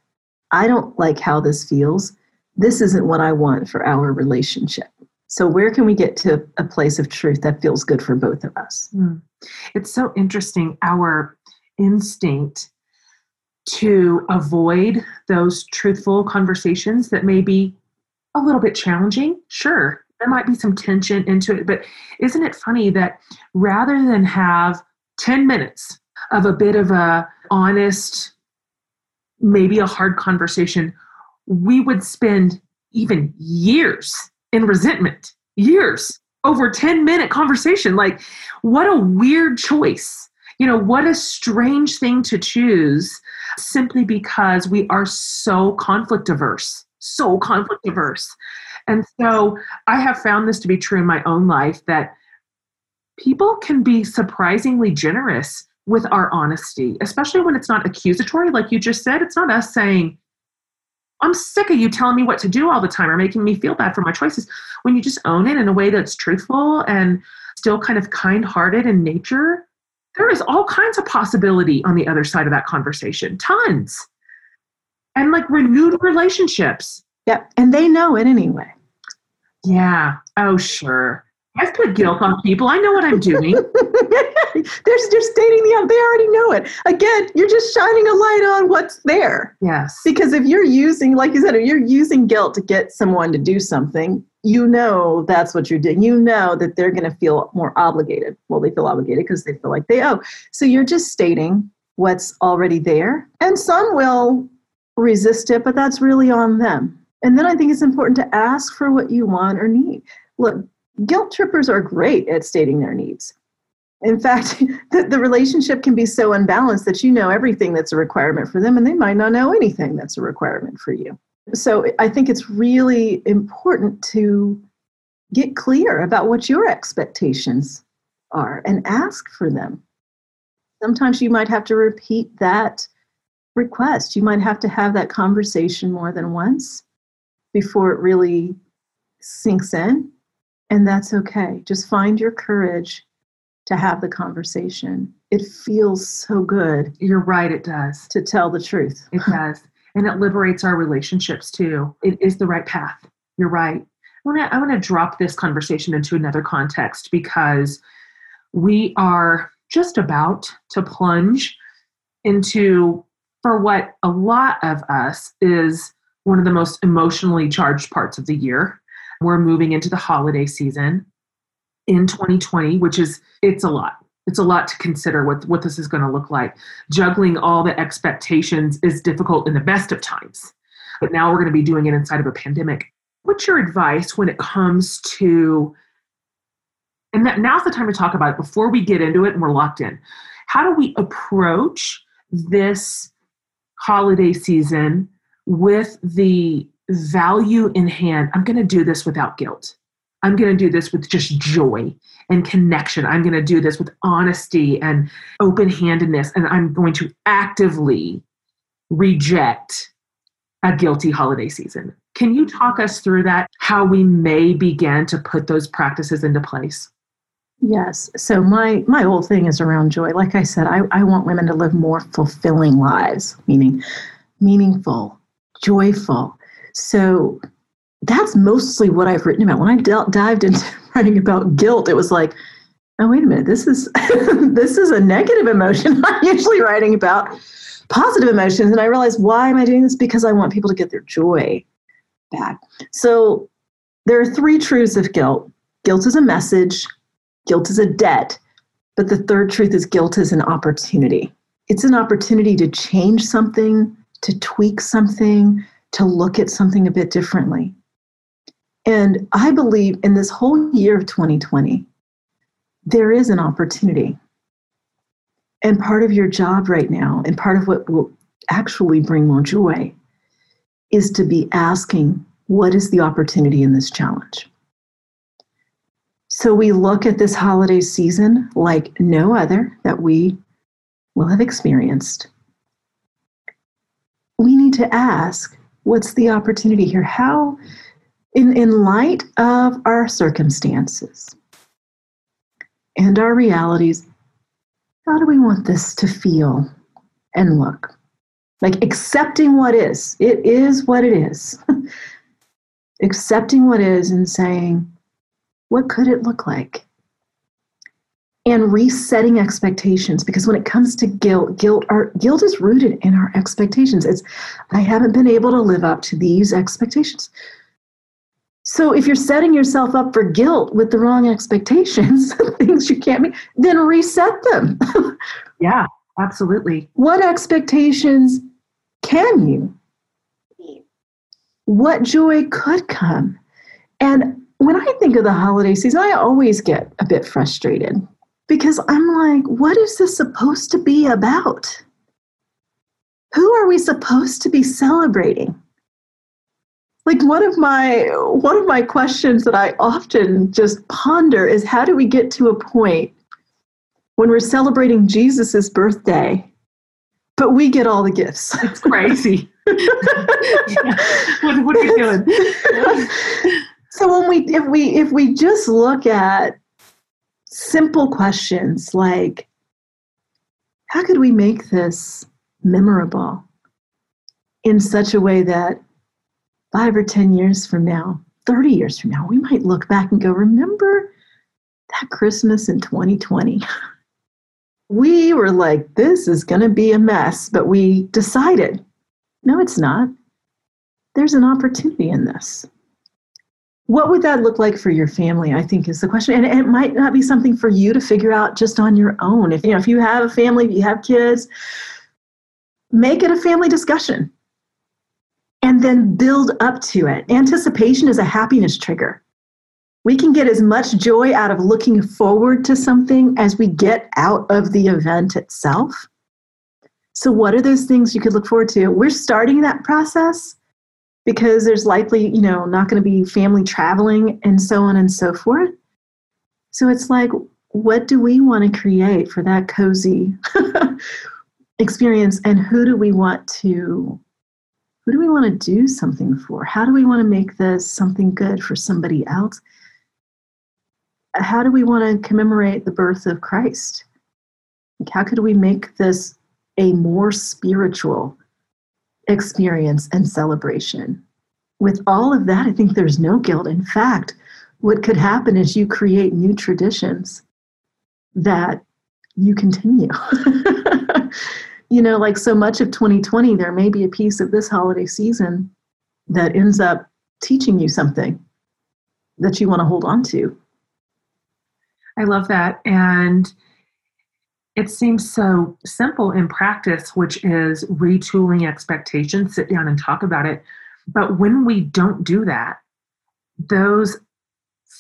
I don't like how this feels. This isn't what I want for our relationship. So, where can we get to a place of truth that feels good for both of us? Mm. It's so interesting. Our instinct to avoid those truthful conversations that may be a little bit challenging, sure, there might be some tension into it. But isn't it funny that rather than have 10 minutes of a bit of a honest, maybe a hard conversation, we would spend even years in resentment, years over 10 minute conversation. Like, what a weird choice. You know, what a strange thing to choose simply because we are so conflict averse, so conflict averse. And so I have found this to be true in my own life that people can be surprisingly generous with our honesty, especially when it's not accusatory. Like you just said, it's not us saying, I'm sick of you telling me what to do all the time or making me feel bad for my choices. When you just own it in a way that's truthful and still kind of kind hearted in nature, there is all kinds of possibility on the other side of that conversation. Tons. And like renewed relationships. Yep. And they know it anyway. Yeah. Oh, sure. I've put guilt on people. I know what I'm doing. <laughs> they're, they're stating the they already know it. Again, you're just shining a light on what's there. Yes. Because if you're using, like you said, if you're using guilt to get someone to do something, you know that's what you're doing. You know that they're going to feel more obligated. Well, they feel obligated because they feel like they owe. So you're just stating what's already there. And some will resist it, but that's really on them. And then I think it's important to ask for what you want or need. Look, guilt trippers are great at stating their needs. In fact, <laughs> the, the relationship can be so unbalanced that you know everything that's a requirement for them and they might not know anything that's a requirement for you. So I think it's really important to get clear about what your expectations are and ask for them. Sometimes you might have to repeat that request. You might have to have that conversation more than once before it really sinks in. And that's okay. Just find your courage to have the conversation. It feels so good. You're right, it does. To tell the truth. It does. And it liberates our relationships too. It is the right path. You're right. I want to I want to drop this conversation into another context because we are just about to plunge into for what a lot of us is one of the most emotionally charged parts of the year we're moving into the holiday season in 2020, which is it's a lot. It's a lot to consider what, what this is going to look like. Juggling all the expectations is difficult in the best of times. But now we're going to be doing it inside of a pandemic. What's your advice when it comes to and now's the time to talk about it before we get into it and we're locked in. How do we approach this holiday season with the value in hand. I'm going to do this without guilt. I'm going to do this with just joy and connection. I'm going to do this with honesty and open handedness. And I'm going to actively reject a guilty holiday season. Can you talk us through that? How we may begin to put those practices into place? Yes. So my my whole thing is around joy. Like I said, I, I want women to live more fulfilling lives, meaning meaningful, joyful, so that's mostly what I've written about. When I d- dived into <laughs> writing about guilt, it was like, oh wait a minute this is <laughs> this is a negative emotion. <laughs> I'm usually writing about positive emotions and i realized why am i doing this? Because i want people to get their joy back. So there are three truths of guilt. Guilt is a message guilt is a debt but the third truth is guilt is an opportunity. It's an opportunity to change something to tweak something to look at something a bit differently and i believe in this whole year of 2020 there is an opportunity. And part of your job right now, and part of what will actually bring more joy, is to be asking, what is the opportunity in this challenge? So we look at this holiday season like no other that we will have experienced. We need to ask, what's the opportunity here? How, in, in light of our circumstances, and our realities, how do we want this to feel and look? Like accepting what is. It is what it is. <laughs> accepting what is and saying, what could it look like? And resetting expectations because when it comes to guilt, guilt our guilt is rooted in our expectations. It's I haven't been able to live up to these expectations. So if you're setting yourself up for guilt with the wrong expectations, <laughs> things you can't meet, then reset them. <laughs> yeah, absolutely. What expectations can you meet? What joy could come? And when I think of the holiday season, I always get a bit frustrated because I'm like, what is this supposed to be about? Who are we supposed to be celebrating? like one of my one of my questions that I often just ponder is how do we get to a point when we're celebrating Jesus's birthday, but we get all the gifts? It's crazy. <laughs> yeah. what, what, are you doing? <laughs> so when we if we if we just look at simple questions like how could we make this memorable in such a way that five or 10 years from now, 30 years from now, we might look back and go, remember that Christmas in 2020? <laughs> We were like, this is going to be a mess, but we decided, no, it's not. There's an opportunity in this. What would that look like for your family? I think is the question. And it might not be something for you to figure out just on your own. If you know, if you have a family, if you have kids, make it a family discussion and then build up to it. Anticipation is a happiness trigger. We can get as much joy out of looking forward to something as we get out of the event itself. So, what are those things you could look forward to? We're starting that process because there's likely, you know, not going to be family traveling and so on and so forth. So, it's like, what do we want to create for that cozy <laughs> experience? And who do we want to who do we want to do something for? How do we want to make this something good for somebody else? How do we want to commemorate the birth of Christ? how could we make this a more spiritual experience and celebration? With all of that, I think there's no guilt. In fact, what could happen is you create new traditions that you continue. <laughs> you know, like so much of 2020, there may be a piece of this holiday season that ends up teaching you something that you want to hold on to. I love that. And it seems so simple in practice, which is retooling expectations, sit down and talk about it. But when we don't do that, those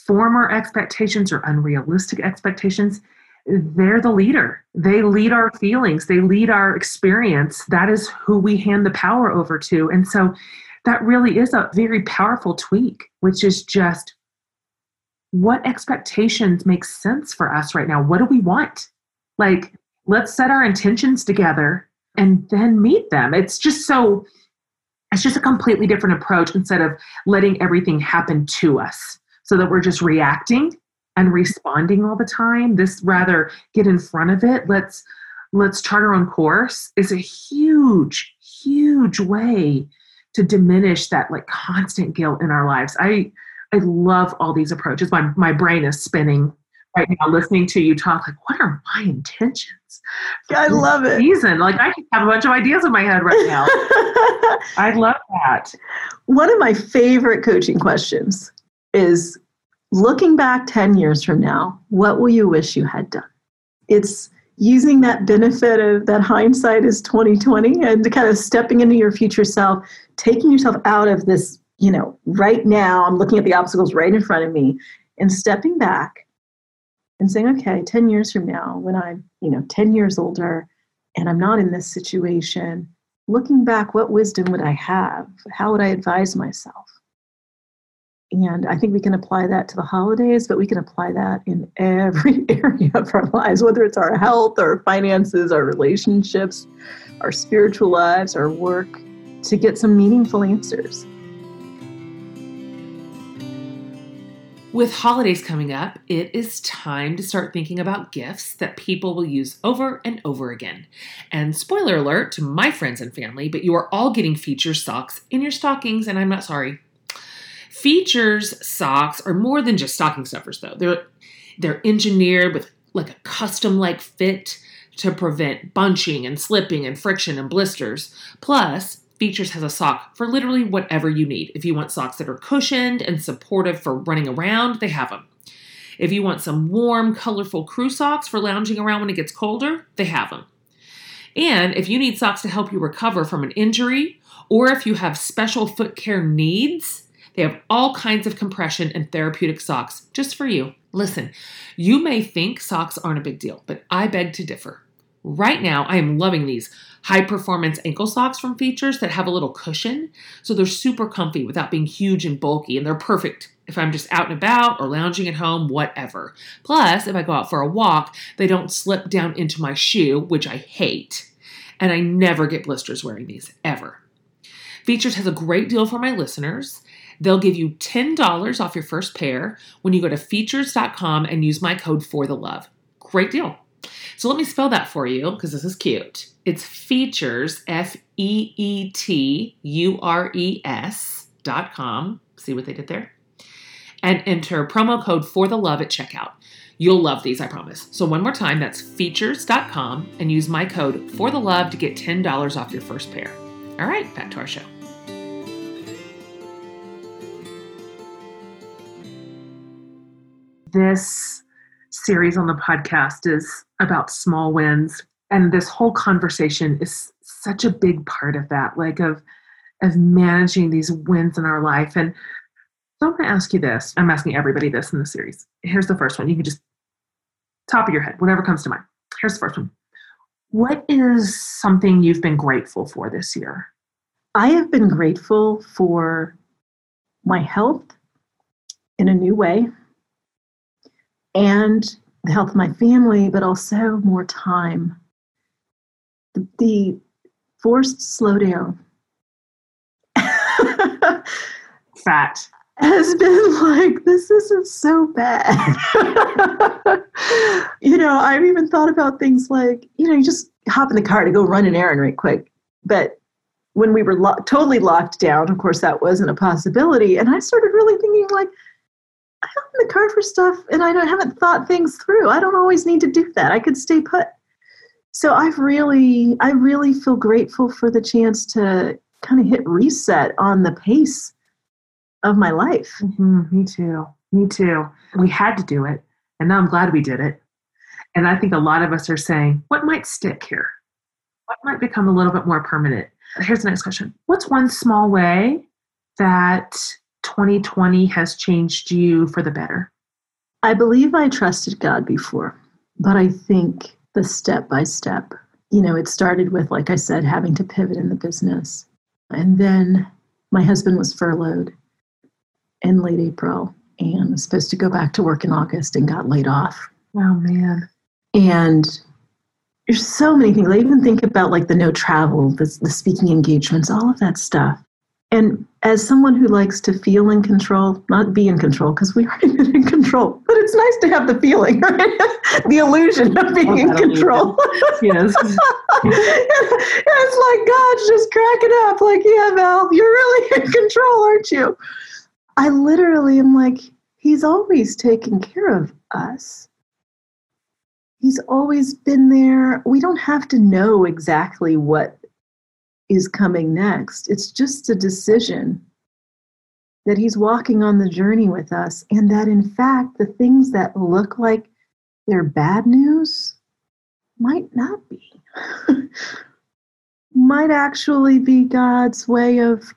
former expectations or unrealistic expectations they're the leader. They lead our feelings, they lead our experience. That is who we hand the power over to. And so that really is a very powerful tweak, which is just what expectations make sense for us right now? What do we want? Like, let's set our intentions together and then meet them. It's just so, it's just a completely different approach instead of letting everything happen to us so that we're just reacting and responding all the time. This rather get in front of it. Let's let's chart our own course is a huge huge way to diminish that like constant guilt in our lives. I i love all these approaches. My my brain is spinning right now listening to you talk, like, what are my intentions? I love it. Season. Like I have a bunch of ideas in my head right now. <laughs> I love that. One of my favorite coaching questions is looking back 10 years from now, what will you wish you had done? It's using that benefit of that hindsight is 2020 and kind of stepping into your future self, taking yourself out of this, you know, right now, I'm looking at the obstacles right in front of me and stepping back and saying, okay, 10 years from now, when I'm, you know, 10 years older and I'm not in this situation, looking back, what wisdom would I have? How would I advise myself? And I think we can apply that to the holidays, but we can apply that in every <laughs> area of our lives, whether it's our health, our finances, our relationships, our spiritual lives, our work, to get some meaningful answers. With holidays coming up, it is time to start thinking about gifts that people will use over and over again. And spoiler alert to my friends and family, but you are all getting Feetures socks in your stockings, and I'm not sorry. Feetures socks are more than just stocking stuffers, though. They're they're engineered with like a custom like fit to prevent bunching and slipping and friction and blisters. Plus, Feetures has a sock for literally whatever you need. If you want socks that are cushioned and supportive for running around, they have them. If you want some warm, colorful crew socks for lounging around when it gets colder, they have them. And if you need socks to help you recover from an injury, or if you have special foot care needs, they have all kinds of compression and therapeutic socks just for you. Listen, you may think socks aren't a big deal, but I beg to differ. Right now, I am loving these high performance ankle socks from Feetures that have a little cushion. So they're super comfy without being huge and bulky, and they're perfect if I'm just out and about or lounging at home, whatever. Plus, if I go out for a walk, they don't slip down into my shoe, which I hate. And I never get blisters wearing these, ever. Feetures has a great deal for my listeners. They'll give you $10 off your first pair when you go to feetures.com and use my code for the love. Great deal. So let me spell that for you because this is cute. It's feetures, F E E T U R E S dot com. See what they did there? And enter promo code for the love at checkout. You'll love these, I promise. So, one more time, that's feetures.com and use my code for the love to get $10 off your first pair. All right, back to our show. This series on the podcast is about small wins. And this whole conversation is such a big part of that like of of managing these wins in our life. And so i'm to ask you this. I'm asking everybody this in the series. Here's the first one. You can just top of your head whatever comes to mind. Here's the first one. What is something you've been grateful for this year? I have been grateful for my health in a new way and the health of my family, but also more time. The, the forced slowdown. <laughs> Fat. Has been like, this isn't so bad. <laughs> you know, I've even thought about things like, you know, you just hop in the car to go run an errand right quick. But when we were lo- totally locked down, of course, that wasn't a possibility. And I started really thinking, like, I hop in the car for stuff and I don't, haven't thought things through. I don't always need to do that. I could stay put. So I've really, I really feel grateful for the chance to kind of hit reset on the pace of my life. Mm-hmm, me too. Me too. We had to do it. And now I'm glad we did it. And I think a lot of us are saying, what might stick here? What might become a little bit more permanent? Here's the next question What's one small way that 2020 has changed you for the better? I believe I trusted God before, but I think the step by step, you know, it started with, like I said, having to pivot in the business. And then my husband was furloughed in late April and was supposed to go back to work in August and got laid off. Oh, man. And there's so many things. I even think about like the no travel, the, the speaking engagements, all of that stuff. And as someone who likes to feel in control, not be in control, because we aren't <laughs> in control, but it's nice to have the feeling, <laughs> right? the illusion of being in control. <laughs> yes. it's like God's just cracking up, like, yeah, Val, you're really in control, aren't you? I literally am like, He's always taken care of us. He's always been there. We don't have to know exactly what is coming next. It's just a decision that He's walking on the journey with us, and that in fact, the things that look like they're bad news might not be. <laughs> might actually be God's way of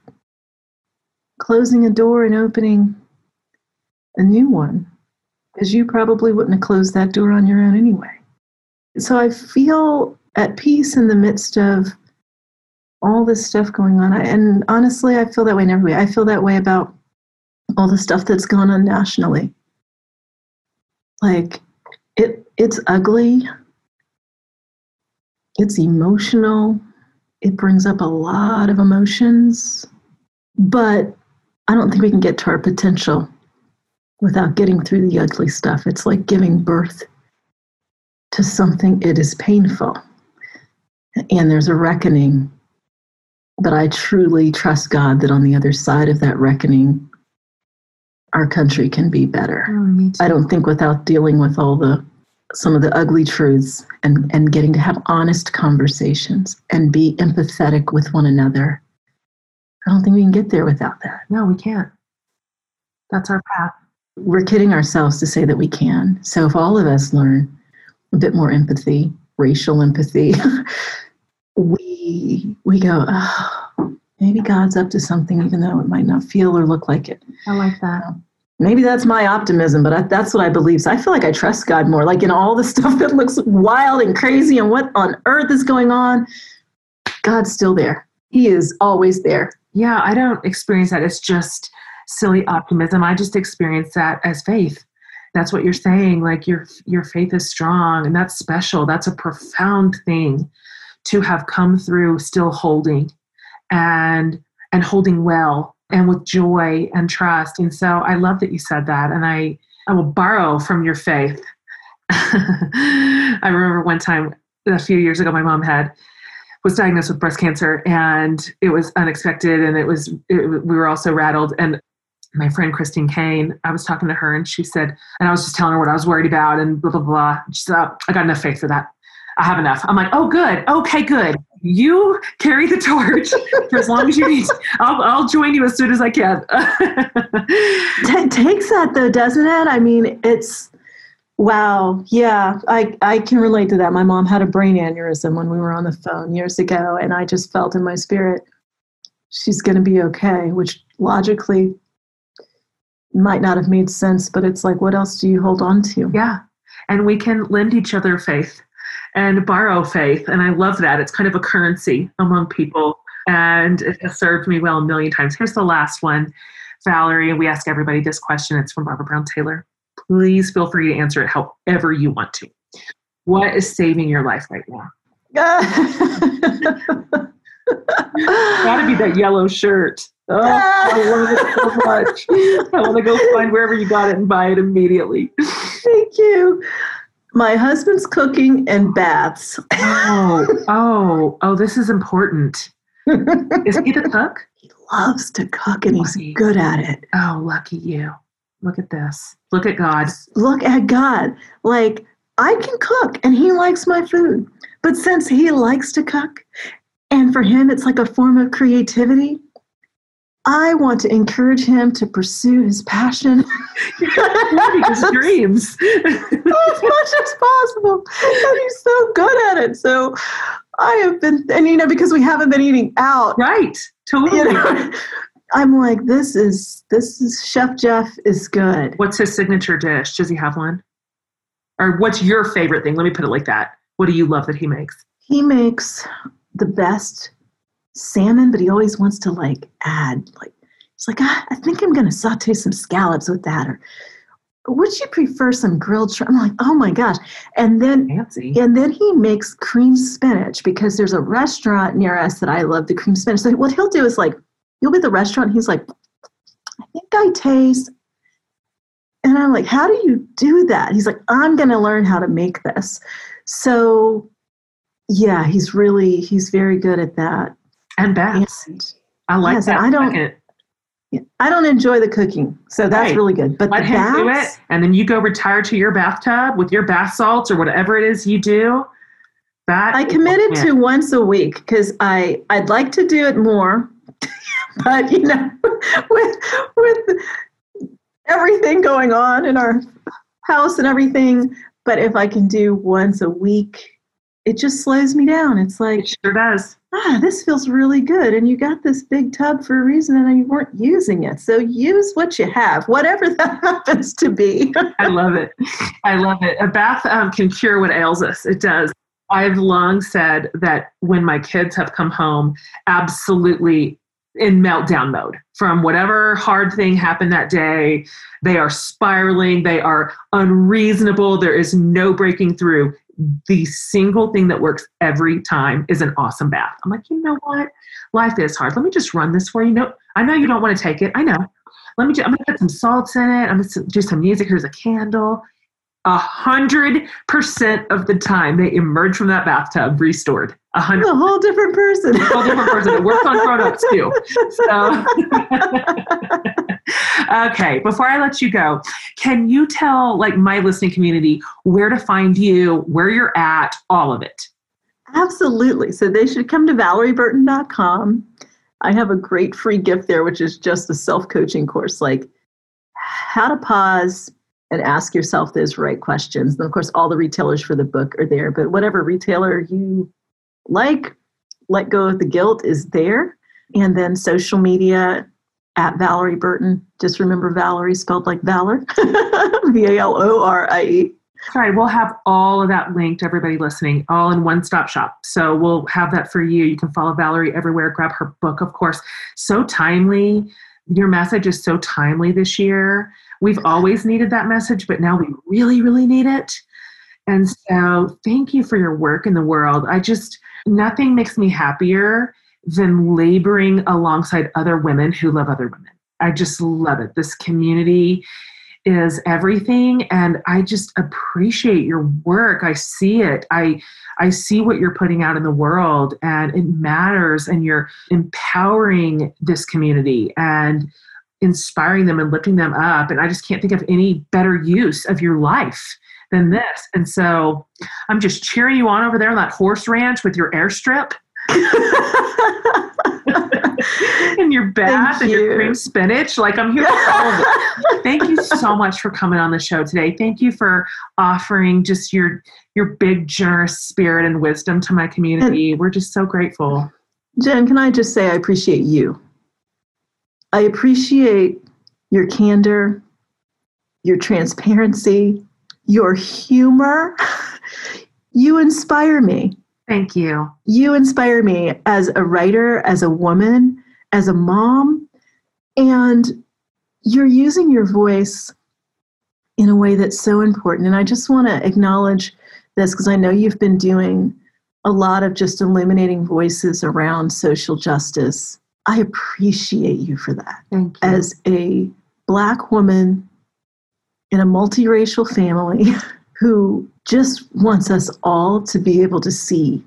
closing a door and opening a new one, because you probably wouldn't have closed that door on your own anyway. So I feel at peace in the midst of all this stuff going on. And honestly, I feel that way in every way. I feel that way about all the stuff that's gone on nationally. Like it it's ugly. It's emotional. It brings up a lot of emotions. But I don't think we can get to our potential without getting through the ugly stuff. It's like giving birth to something, it is painful. And there's a reckoning. But I truly trust God that on the other side of that reckoning, our country can be better. Oh, I don't think without dealing with all the some of the ugly truths and, and getting to have honest conversations and be empathetic with one another. I don't think we can get there without that. No, we can't. That's our path. We're kidding ourselves to say that we can. So if all of us learn a bit more empathy, racial empathy, <laughs> we we go, oh, maybe God's up to something, even though it might not feel or look like it. I like that. Um, maybe that's my optimism, but I, that's what I believe. So I feel like I trust God more. Like in all the <laughs> stuff that looks wild and crazy and what on earth is going on, God's still there. He is always there. Yeah, I don't experience that as just silly optimism. I just experience that as faith. That's what you're saying. Like your your faith is strong, and that's special. That's a profound thing to have come through, still holding, and and holding well, and with joy and trust. And so I love that you said that, and I I will borrow from your faith. <laughs> I remember one time a few years ago, my mom had was diagnosed with breast cancer and it was unexpected and it was it, we were all so rattled and my friend Christine Kane, I was talking to her and she said, and I was just telling her what I was worried about and blah, blah, blah. She said, oh, I got enough faith for that. I have enough. I'm like, oh, good. Okay, good. You carry the torch <laughs> for as long as you need. I'll, I'll join you as soon as I can. <laughs> It takes that though, doesn't it? I mean, it's, Wow. Yeah, I, I can relate to that. My mom had a brain aneurysm when we were on the phone years ago, and I just felt in my spirit she's going to be okay, which logically might not have made sense, but it's like, what else do you hold on to? yeah. And we can lend each other faith and borrow faith. And I love that. It's kind of a currency among people. And it has served me well a million times. Here's the last one, Valorie. We ask everybody this question. It's from Barbara Brown Taylor please feel free to answer it however you want to. What is saving your life right now? <laughs> Gotta be that yellow shirt. <laughs> Oh, I love it so much. I want to go find wherever you got it and buy it immediately. Thank you. My husband's cooking and baths. Oh, <laughs> oh, oh, this is important. Is he the cook? He loves to cook and he's Lucky. good at it. Oh, lucky you. Look at this. Look at God. Look at God. Like, I can cook and he likes my food. But since he likes to cook, and for him it's like a form of creativity, I want to encourage him to pursue his passion <laughs> his <laughs> dreams. <laughs> as much as possible. And he's so good at it. So I have been, and you know, because we haven't been eating out, right. Totally. you know, I'm like, this is, this is, Chef Jeff is good. What's his signature dish? Does he have one? Or what's your favorite thing? Let me put it like that. What do you love that he makes? He makes the best salmon, but he always wants to like add, like, he's like, ah, I think I'm going to saute some scallops with that. Or would you prefer some grilled shrimp? I'm like, oh my gosh. And then Fancy. And then he makes cream spinach because there's a restaurant near us that I love the cream spinach. So what he'll do is like, you'll be at the restaurant. He's like, I think I taste. And I'm like, how do you do that? He's like, I'm going to learn how to make this. So yeah, he's really, he's very good at that. And bats. And I like Yes, that. I don't- second. I don't enjoy the cooking, so that's Right. really good. But Let the him do baths, it, and then you go retire to your bathtub with your bath salts or whatever it is you do. That I committed to once a week because I I'd like to do it more, <laughs> but you know, <laughs> with with everything going on in our house and everything, but if I can do once a week, it just slows me down. It's like It sure does. ah, this feels really good, and you got this big tub for a reason, and you weren't using it, so use what you have, whatever <laughs> that happens to be. I love it. I love it. A bath um, can cure what ails us. It does. I've long said that when my kids have come home, absolutely in meltdown mode from whatever hard thing happened that day, they are spiraling, they are unreasonable, there is no breaking through. The single thing that works every time is an awesome bath. I'm like, you know what? Life is hard. Let me just run this for you. No, I know you don't want to take it. I know. Let me. Just, I'm gonna put some salts in it. I'm gonna do some music. Here's a candle. A hundred percent of the time, they emerge from that bathtub restored. A hundred. a whole different person. A whole different person. It works on grown-ups too. So, <laughs> okay. Before I let you go, can you tell like my listening community where to find you, where you're at, all of it? Absolutely. So they should come to valorieburton.com. I have a great free gift there, which is just a self coaching course like how to pause and ask yourself those right questions. And of course, all the retailers for the book are there, but whatever retailer you like, let go of the guilt is there. And then social media at Valorie Burton. Just remember Valorie spelled like Valor, <laughs> V A L O R I E. All right, we'll have all of that linked, everybody listening, all in one stop shop. So we'll have that for you. You can follow Valorie everywhere, grab her book, of course. So timely. Your message is so timely this year. We've always needed that message, but now we really, really need it. And so thank you for your work in the world. I just, nothing makes me happier than laboring alongside other women who love other women. I just love it. This community is everything and i just appreciate your work i see it i i see what you're putting out in the world and it matters and you're empowering this community and inspiring them and lifting them up. And i just can't think of any better use of your life than this. And so i'm just cheering you on over there on that horse ranch with your airstrip. <laughs> And your bath Thank and your cream spinach. Like i'm here for all of it. <laughs> Thank you so much for coming on the show today. Thank you for offering just your your big generous spirit and wisdom to my community. We're just so grateful. Jen, can I just say I appreciate you? I appreciate your candor, your transparency, your humor. <laughs> You inspire me. thank you You inspire me as a writer, as a woman, as a mom, and you're using your voice in a way that's so important. And I just want to acknowledge this because I know you've been doing a lot of just illuminating voices around social justice. I appreciate you for that. thank you As a Black woman in a multiracial family <laughs> who just wants us all to be able to see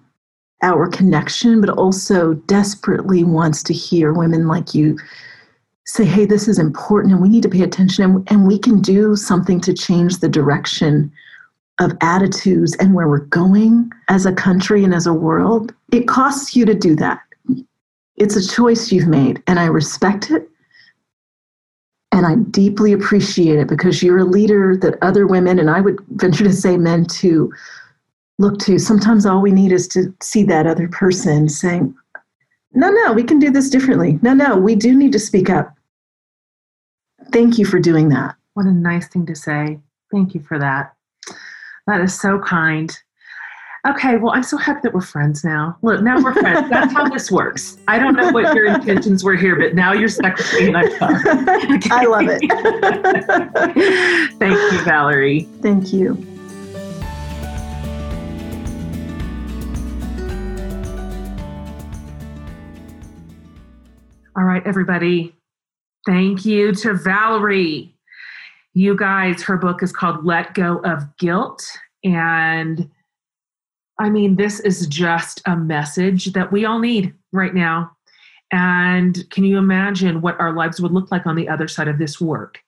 our connection, but also desperately wants to hear women like you say, hey, this is important and we need to pay attention and, and we can do something to change the direction of attitudes and where we're going as a country and as a world. It costs you to do that. It's a choice you've made, and I respect it. And I deeply appreciate it because you're a leader that other women, and I would venture to say men too, look to. Sometimes all we need is to see that other person saying, no, no, we can do this differently. No, no, we do need to speak up. Thank you for doing that. what a nice thing to say thank you for that that is so kind okay well i'm so happy that we're friends now look now we're friends that's how this works i don't know what your intentions were here but now you're stuck with me and i'm stuck <laughs> I love it. <laughs> Thank you, Valorie. Thank you. All right, everybody. Thank you to Valorie. You guys, her book is called Let Go of Guilt. And I mean, this is just a message that we all need right now. And can you imagine what our lives would look like on the other side of this work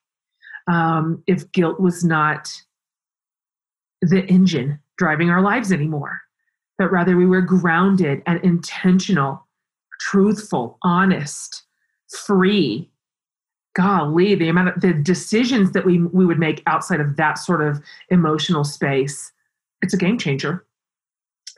um, if guilt was not the engine driving our lives anymore, but rather we were grounded and intentional, truthful, honest, free. Golly, the amount of the decisions that we we would make outside of that sort of emotional space, it's a game changer.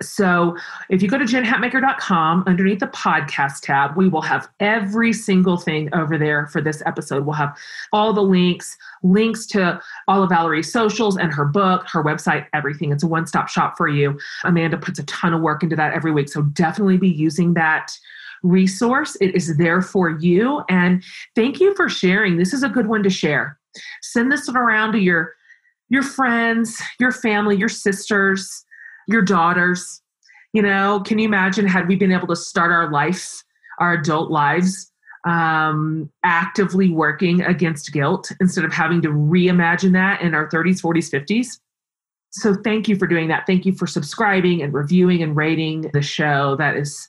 So if you go to jenhatmaker.com underneath the podcast tab, we will have every single thing over there for this episode. We'll have all the links, links to all of Valorie's socials and her book, her website, everything. It's a one stop shop for you. Amanda puts a ton of work into that every week. So definitely be using that resource. It is there for you. And thank you for sharing. This is a good one to share. Send this around to your your friends, your family, your sisters your daughters. You know, can you imagine had we been able to start our life, our adult lives, um, actively working against guilt instead of having to reimagine that in our 30s, 40s, 50s? So thank you for doing that. Thank you for subscribing and reviewing and rating the show. That is,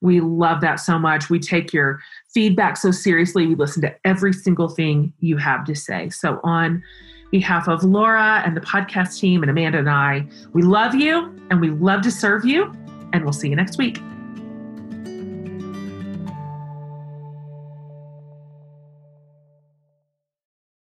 we love that so much. We take your feedback so seriously. We listen to every single thing you have to say. So on behalf of Laura and the podcast team and Amanda and I, we love you and we love to serve you. And we'll see you next week.